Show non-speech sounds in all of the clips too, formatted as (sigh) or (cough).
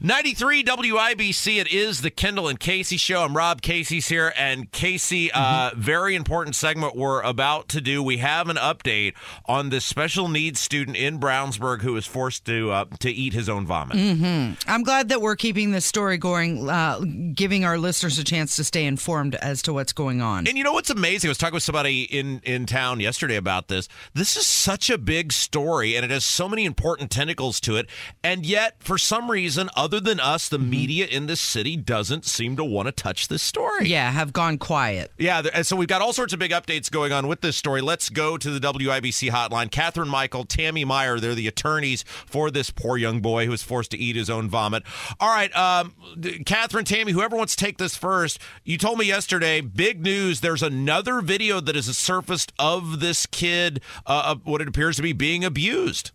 93 WIBC, it is the Kendall and Casey show. I'm Rob Casey's here. And Casey, uh, Mm-hmm. very important segment we're about to do. We have an update on this special needs student in Brownsburg who was forced to uh, to eat his own vomit. Mm-hmm. I'm glad that we're keeping this story going, uh, giving our listeners a chance to stay informed as to what's going on. And you know what's amazing? I was talking with somebody in, in town yesterday about this. This is such a big story and it has so many important tentacles to it. And yet, for some reason, other than us, the media in this city doesn't seem to want to touch this story. Yeah, have gone quiet. Yeah, and so we've got all sorts of big updates going on with this story. Let's go to the WIBC hotline. Catherine Michael, Tammy Meyer, they're the attorneys for this poor young boy who was forced to eat his own vomit. All right, um, Catherine, Tammy, whoever wants to take this first, you told me yesterday, big news, there's another video that has surfaced of this kid, uh, of what it appears to be being abused.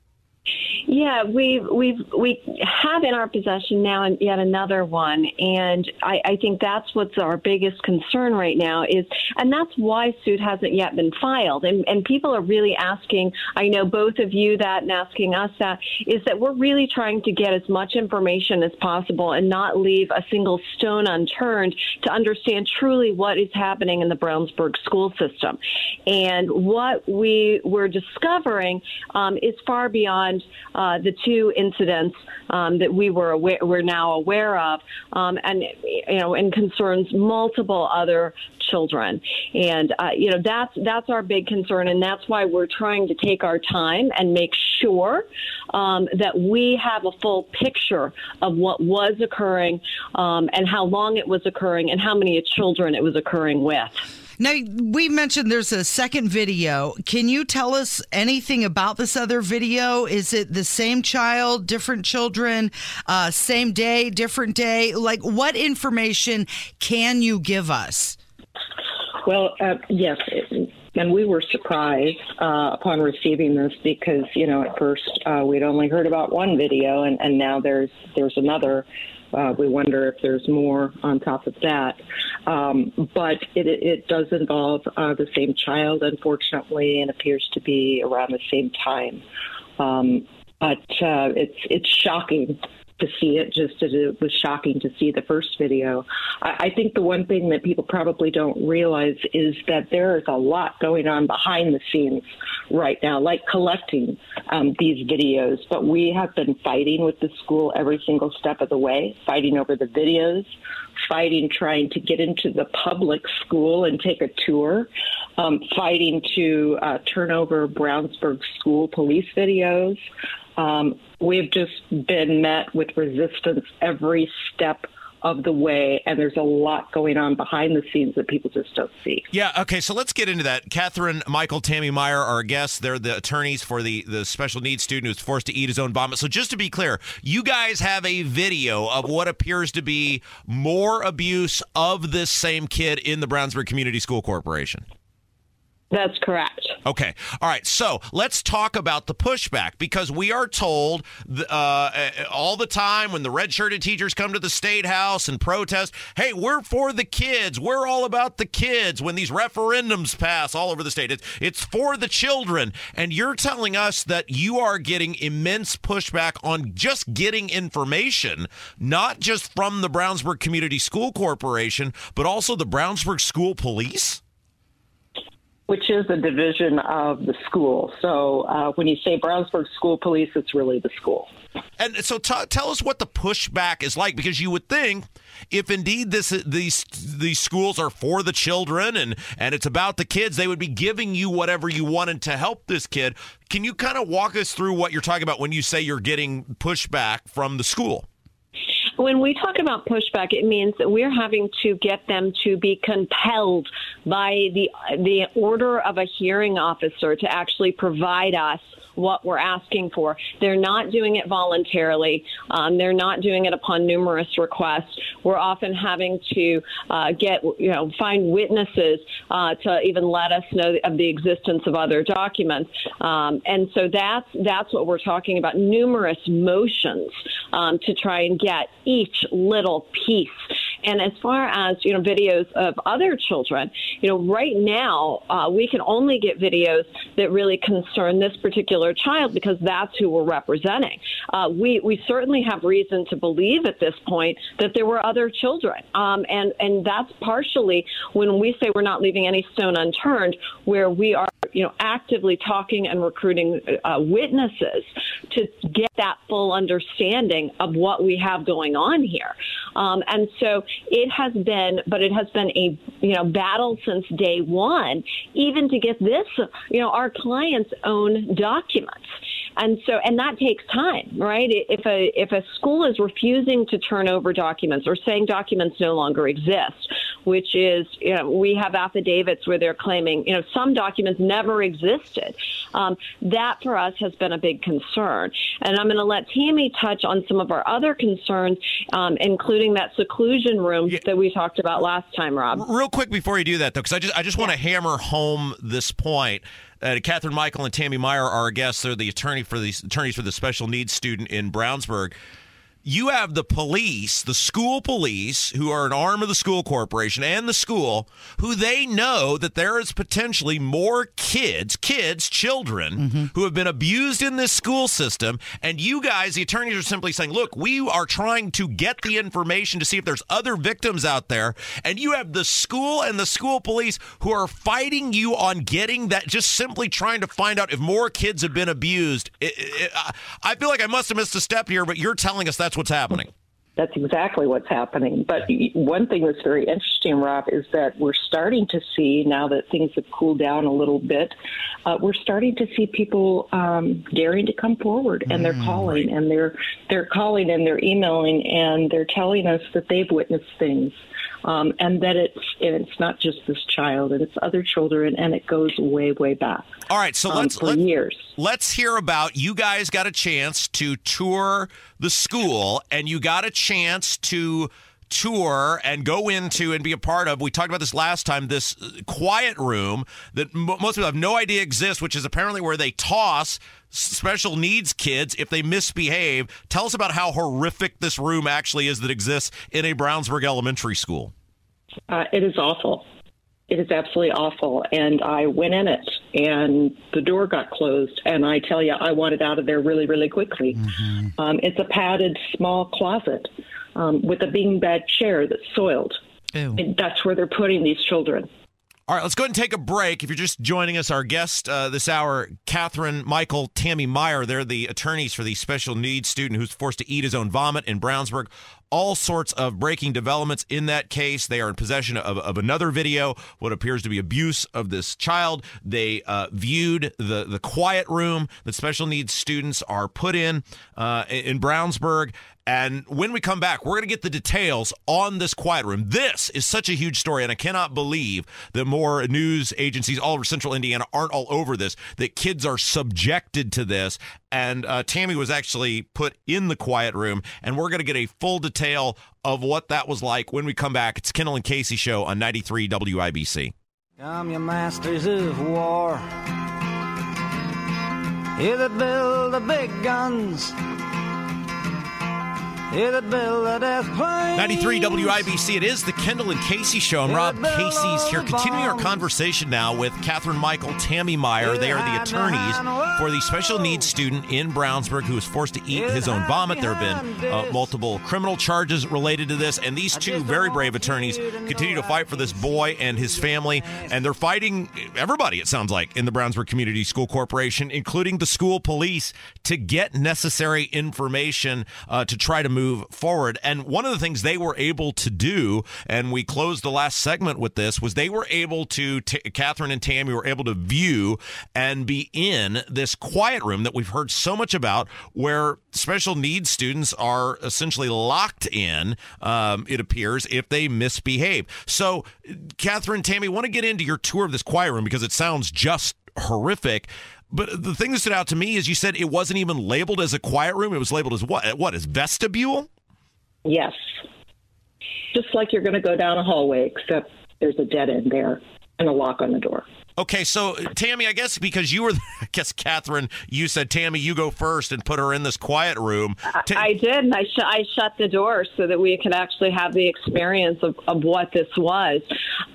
Yeah, we've we've we have in our possession now and yet another one, and I, I think that's what's our biggest concern right now is, and that's why suit hasn't yet been filed, and and people are really asking. I know both of you that and asking us that is that we're really trying to get as much information as possible and not leave a single stone unturned to understand truly what is happening in the Brownsburg school system, and what we were discovering um, is far beyond uh, the two incidents um, that we were aware, we're now aware of, um, and you know, and concerns multiple other children. And uh, you know, that's that's our big concern, and that's why we're trying to take our time and make sure um, that we have a full picture of what was occurring um, and how long it was occurring and how many children it was occurring with. Now, we mentioned there's a second video. Can you tell us anything about this other video? Is it the same child, different children, uh, same day, different day? Like, what information can you give us? Well, uh, yes, it, and we were surprised uh, upon receiving this because you know at first uh, we'd only heard about one video, and, and now there's there's another. Uh, we wonder if there's more on top of that. Um, but it, it does involve uh, the same child, unfortunately, and appears to be around the same time. Um, but uh, it's it's shocking to see it, just as it was shocking to see the first video. I, I think the one thing that people probably don't realize is that there is a lot going on behind the scenes right now, like collecting um, these videos. But we have been fighting with the school every single step of the way, fighting over the videos, fighting trying to get into the public school and take a tour, um, fighting to uh, turn over Brownsburg school police videos. Um, we've just been met with resistance every step of the way, and there's a lot going on behind the scenes that people just don't see. Yeah, okay, so let's get into that. Catherine, Michael, Tammy Meyer are our guests. They're the attorneys for the, the special needs student who's forced to eat his own vomit. So just to be clear, you guys have a video of what appears to be more abuse of this same kid in the Brownsburg Community School Corporation. That's correct. Okay. All right. So let's talk about the pushback because we are told uh, all the time when the red shirted teachers come to the state house and protest, hey, we're for the kids. We're all about the kids. When these referendums pass all over the state, it's, it's for the children. And you're telling us that you are getting immense pushback on just getting information, not just from the Brownsburg Community School Corporation, but also the Brownsburg School Police? Which is a division of the school. So uh, when you say Brownsburg School Police, it's really the school. And so t- tell us what the pushback is like, because you would think if indeed this these these schools are for the children and and it's about the kids, they would be giving you whatever you wanted to help this kid. Can you kind of walk us through what you're talking about when you say you're getting pushback from the school? When we talk about pushback, it means that we're having to get them to be compelled by the the order of a hearing officer to actually provide us what we're asking for. They're not doing it voluntarily. Um, they're not doing it upon numerous requests. We're often having to uh, get, you know, find witnesses uh, to even let us know of the existence of other documents. Um, and so that's that's what we're talking about. Numerous motions um, to try and get each little piece. And as far as you know, videos of other children, you know, right now uh, we can only get videos that really concern this particular child because that's who we're representing. Uh, we we certainly have reason to believe at this point that there were other children, um, and and that's partially when we say we're not leaving any stone unturned, where we are you know actively talking and recruiting uh, witnesses to get that full understanding of what we have going on here. Um, and so it has been, but it has been a you know battle since day one, even to get this you know our clients' own documents. And so, and that takes time, right? If a if a school is refusing to turn over documents or saying documents no longer exist, which is, you know, we have affidavits where they're claiming, you know, some documents never existed. Um, that for us has been a big concern. And I'm going to let Tammy touch on some of our other concerns, um, including that seclusion room yeah. that we talked about last time, Rob. Real quick before you do that, though, because I just I just want to hammer home this point. Uh, Catherine Michael and Tammy Meyer are our guests. They're the attorney for the attorneys for the special needs student in Brownsburg you have the police, the school police, who are an arm of the school corporation and the school, who they know that there is potentially more kids, kids, children, mm-hmm. who have been abused in this school system. And you guys, the attorneys, are simply saying, look, we are trying to get the information to see if there's other victims out there. And you have the school and the school police who are fighting you on getting that, just simply trying to find out if more kids have been abused. It, it, I feel like I must have missed a step here, but you're telling us that's what's happening. That's exactly what's happening. But one thing that's very interesting, Rob, is that we're starting to see now that things have cooled down a little bit, uh, we're starting to see people um, daring to come forward, and they're mm, calling, and they're they're calling, and they're emailing, and they're telling us that they've witnessed things um, and that it's it's not just this child, and it's other children, and it goes way way back. All right, so um, let's for let, years. Let's hear about you guys got a chance to tour the school, and you got a chance to tour and go into and be a part of. We talked about this last time. This quiet room that most people have no idea exists, which is apparently where they toss special needs kids if they misbehave. Tell us about how horrific this room actually is that exists in a Brownsburg elementary school. Uh, it is awful. It is absolutely awful. And I went in it, and the door got closed. And I tell you, I wanted out of there really, really quickly. Mm-hmm. Um, it's a padded small closet um, with a beanbag chair that's soiled. that's where they're putting these children. All right, let's go ahead and take a break. If you're just joining us, our guest uh, this hour, Catherine, Michael, Tammy Meyer, they're the attorneys for the special needs student who's forced to eat his own vomit in Brownsburg. All sorts of breaking developments in that case. They are in possession of, of another video, what appears to be abuse of this child. They uh, viewed the, the quiet room that special needs students are put in uh, in Brownsburg and when we come back, we're going to get the details on this quiet room. This is such a huge story, and I cannot believe that more news agencies all over central Indiana aren't all over this, that kids are subjected to this. And uh, Tammy was actually put in the quiet room, and we're going to get a full detail of what that was like when we come back. It's Kendall and Casey Show on 93 WIBC. Come, you masters of war. Here that build the big guns 93 WIBC. It is the Kendall and Casey show. And Rob Casey's here, continuing our conversation now with Catherine Michael, Tammy Meyer. They are the attorneys for the special needs student in Brownsburg who was forced to eat his own vomit. There have been uh, multiple criminal charges related to this, and these two very brave attorneys continue to fight for this boy and his family. And they're fighting everybody, it sounds like, in the Brownsburg Community School Corporation, including the school police, to get necessary information uh, to try to move forward. And one of the things they were able to do, and we closed the last segment with this, was they were able to, t- Catherine and Tammy were able to view and be in this quiet room that we've heard so much about where special needs students are essentially locked in, um, it appears, if they misbehave. So, Catherine, Tammy, want to get into your tour of this quiet room because it sounds just horrific. But the thing that stood out to me is you said it wasn't even labeled as a quiet room. It was labeled as what? What is vestibule? Yes. Just like you're going to go down a hallway, except there's a dead end there and a lock on the door. Okay, so Tammy, I guess because you were, (laughs) I guess Catherine, you said Tammy, you go first and put her in this quiet room. Ta- I did, and I, sh- I shut the door so that we could actually have the experience of, of what this was.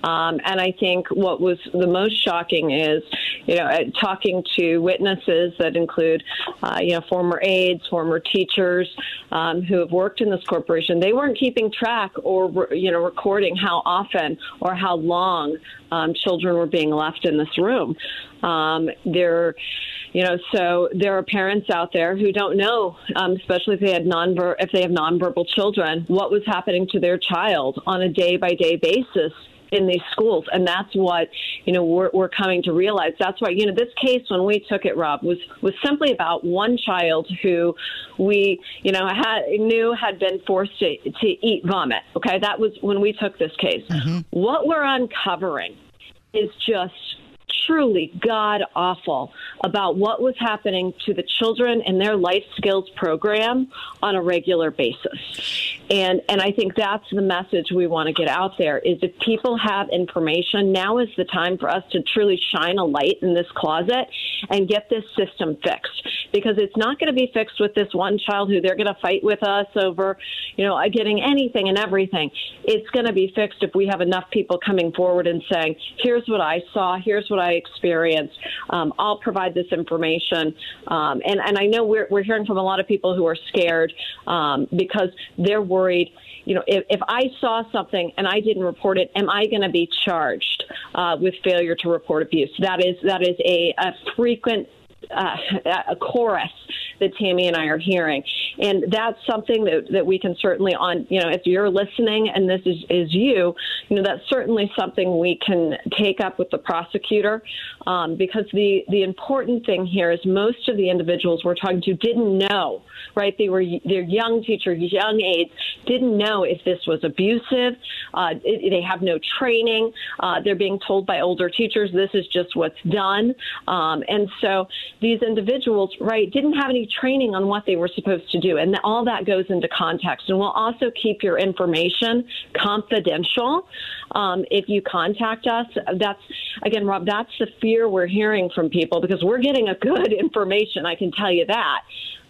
Um, and I think what was the most shocking is, you know, uh, talking to witnesses that include, uh, you know, former aides, former teachers um, who have worked in this corporation. They weren't keeping track or, you know, recording how often or how long um, children were being left in this room. Um, there, you know, so there are parents out there who don't know, um, especially if they had non if they have nonverbal children, what was happening to their child on a day by day basis in these schools. And that's what you know we're, we're coming to realize. That's why you know this case when we took it rob was was simply about one child who we you know had knew had been forced to, to eat vomit. Okay? That was when we took this case. Mm-hmm. what we're uncovering is just truly god awful about what was happening to the children in their life skills program on a regular basis. And and I think that's the message we want to get out there is if people have information, now is the time for us to truly shine a light in this closet and get this system fixed because it's not going to be fixed with this one child who they're going to fight with us over, you know, getting anything and everything. It's going to be fixed if we have enough people coming forward and saying, "Here's what I saw. Here's what I experienced. Um, I'll provide this information." Um, and and I know we're we're hearing from a lot of people who are scared um, because they're worried. You know, if, if I saw something and I didn't report it, am I going to be charged uh, with failure to report abuse? That is that is a, a frequent uh, a chorus that Tammy and I are hearing. And that's something that, that we can certainly on, you know, if you're listening and this is, is you, you know, that's certainly something we can take up with the prosecutor um, because the, the important thing here is most of the individuals we're talking to didn't know, right? They were, they're young teachers, young aides, didn't know if this was abusive. Uh, it, they have no training. Uh, they're being told by older teachers, this is just what's done. Um, and so these individuals, right, didn't have any training on what they were supposed to do. And all that goes into context. And we'll also keep your information confidential. Um, if you contact us, that's, again, Rob, that's the fear we're hearing from people because we're getting a good (laughs) information, I can tell you that.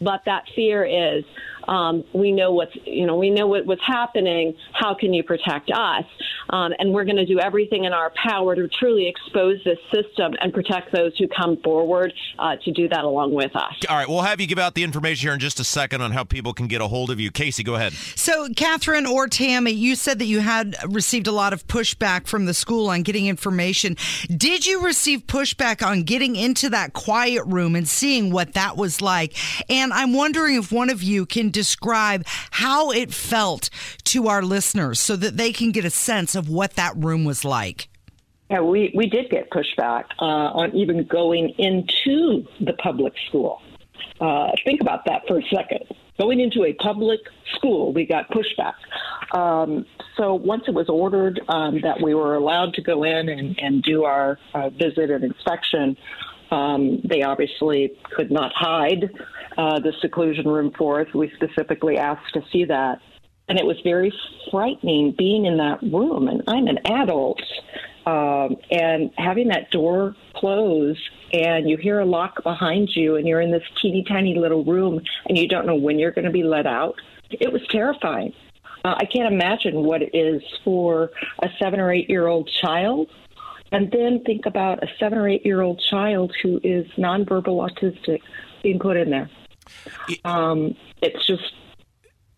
But that fear is, um, we know what's you know we know what, what's happening. How can you protect us? Um, and we're going to do everything in our power to truly expose this system and protect those who come forward uh, to do that along with us. All right, we'll have you give out the information here in just a second on how people can get a hold of you. Casey, go ahead. So, Catherine or Tammy, you said that you had received a lot of pushback from the school on getting information. Did you receive pushback on getting into that quiet room and seeing what that was like? And I'm wondering if one of you can describe how it felt to our listeners so that they can get a sense of what that room was like. Yeah, we, we did get pushback uh, on even going into the public school. Uh, think about that for a second. Going into a public school, we got pushback. Um, so once it was ordered um, that we were allowed to go in and, and do our uh, visit and inspection, um, they obviously could not hide uh, the seclusion room for us. We specifically asked to see that. And it was very frightening being in that room. And I'm an adult. Um, and having that door close and you hear a lock behind you and you're in this teeny tiny little room and you don't know when you're going to be let out. It was terrifying. Uh, I can't imagine what it is for a seven or eight year old child and then think about a seven or eight year old child who is nonverbal autistic being put in there. Um, it's just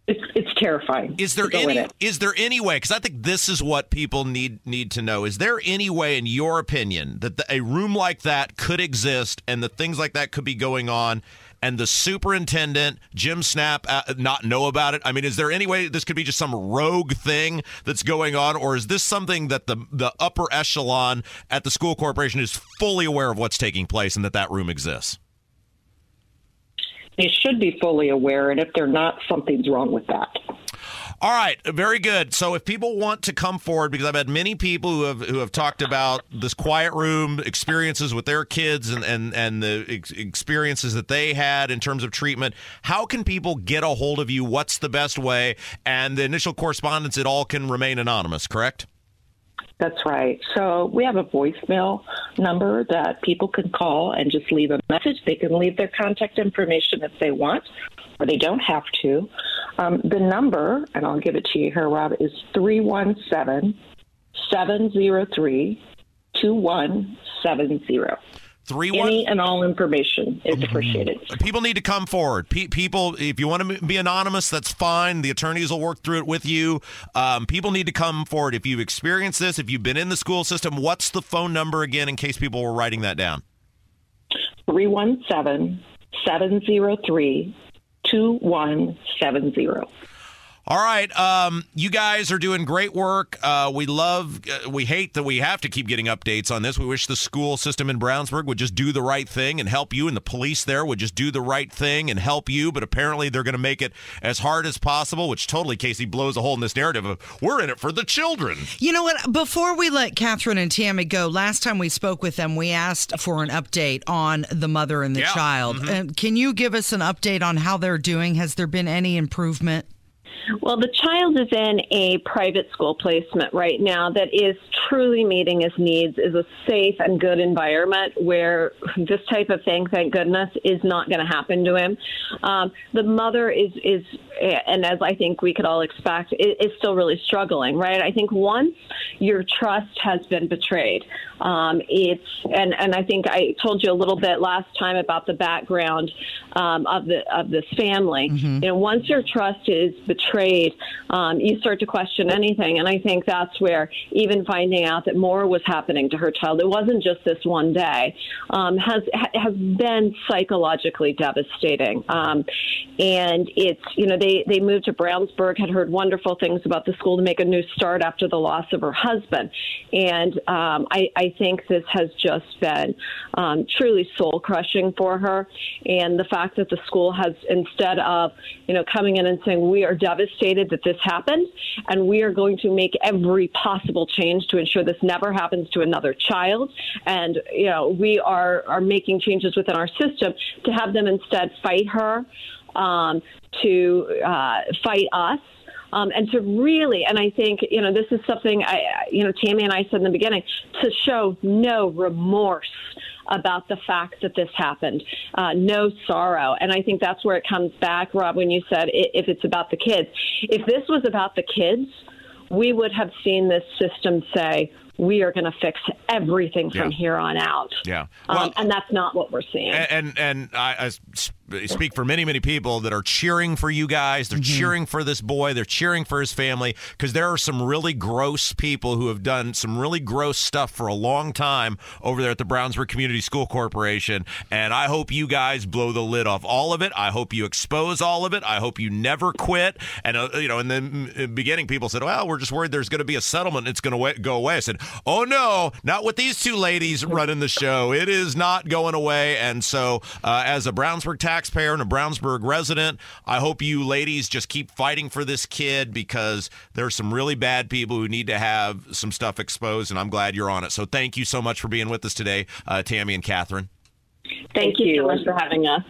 it's it's terrifying. Is there any is there any way? Because I think this is what people need need to know. Is there any way, in your opinion, that the, a room like that could exist and the things like that could be going on? And the superintendent, Jim Snapp, uh, not know about it? I mean, is there any way this could be just some rogue thing that's going on, or is this something that the the upper echelon at the school corporation is fully aware of what's taking place and that that room exists? They should be fully aware, and if they're not, something's wrong with that. All right, very good. So if people want to come forward, because I've had many people who have who have talked about this quiet room experiences with their kids and and and the ex- experiences that they had in terms of treatment. How can people get a hold of you? What's the best way? And the initial correspondence, it all can remain anonymous, correct? That's right. So we have a voicemail number that people can call and just leave a message. They can leave their contact information if they want, or they don't have to. Um, the number, and I'll give it to you here, Rob, is 317 703 2170. Three one. Any and all information is appreciated. People need to come forward. Pe- people, if you want to be anonymous, that's fine. The attorneys will work through it with you. Um, people need to come forward. If you've experienced this, if you've been in the school system, what's the phone number again in case people were writing that down? 317 703 2170. All right, um, you guys are doing great work. Uh, we love, uh, we hate that we have to keep getting updates on this. We wish the school system in Brownsburg would just do the right thing and help you, and the police there would just do the right thing and help you. But apparently, they're going to make it as hard as possible, which totally, Casey, blows a hole in this narrative of we're in it for the children. You know what? Before we let Catherine and Tammy go, last time we spoke with them, we asked for an update on the mother and the Yeah. child. Mhm. Uh, can you give us an update on how they're doing? Has there been any improvement? Well, the child is in a private school placement right now that is truly meeting his needs, is a safe and good environment where this type of thing, thank goodness, is not going to happen to him. Um, the mother is, is, and as I think we could all expect, is, is still really struggling, right? I think once your trust has been betrayed, um, it's, and, and I think I told you a little bit last time about the background um, of the of this family. You know, once your trust is betrayed, um, you start to question anything. And I think that's where even finding out that more was happening to her child, it wasn't just this one day, um, has ha- has been psychologically devastating. Um, and it's you know they they moved to Brownsburg, had heard wonderful things about the school to make a new start after the loss of her husband, and um, I, I think this has just been um, truly soul crushing for her. And the fact that the school has instead of you know coming in and saying we are devastated that this happened, and we are going to make every possible change to ensure this never happens to another child, and you know we are are making changes within our system to have them instead fight her um, to uh, fight us. Um, and to really, and I think, you know, this is something I, you know, Tammy and I said in the beginning, to show no remorse about the fact that this happened, uh, no sorrow. And I think that's where it comes back, Rob, when you said if it's about the kids. If this was about the kids, we would have seen this system say, we are going to fix everything from Yeah. here on out. Yeah. Um, and that's not what we're seeing. And and, and I, I speak for many many people that are cheering for you guys. They're cheering for this boy. They're cheering for his family because there are some really gross people who have done some really gross stuff for a long time over there at the Brownsburg Community School Corporation. And I hope you guys blow the lid off all of it. I hope you expose all of it. I hope you never quit. And uh, you know, in the mm, beginning, people said, "Well, we're just worried there's going to be a settlement. It's going to go away." I said, "Oh no, not with these two ladies running the show. It is not going away." And so, uh, as a Brownsburg taxpayer and a Brownsburg resident, I hope you ladies just keep fighting for this kid because there's some really bad people who need to have some stuff exposed. And I'm glad you're on it. So, thank you so much for being with us today, uh, Tammy and Catherine. Thank, Thank you so much for having us.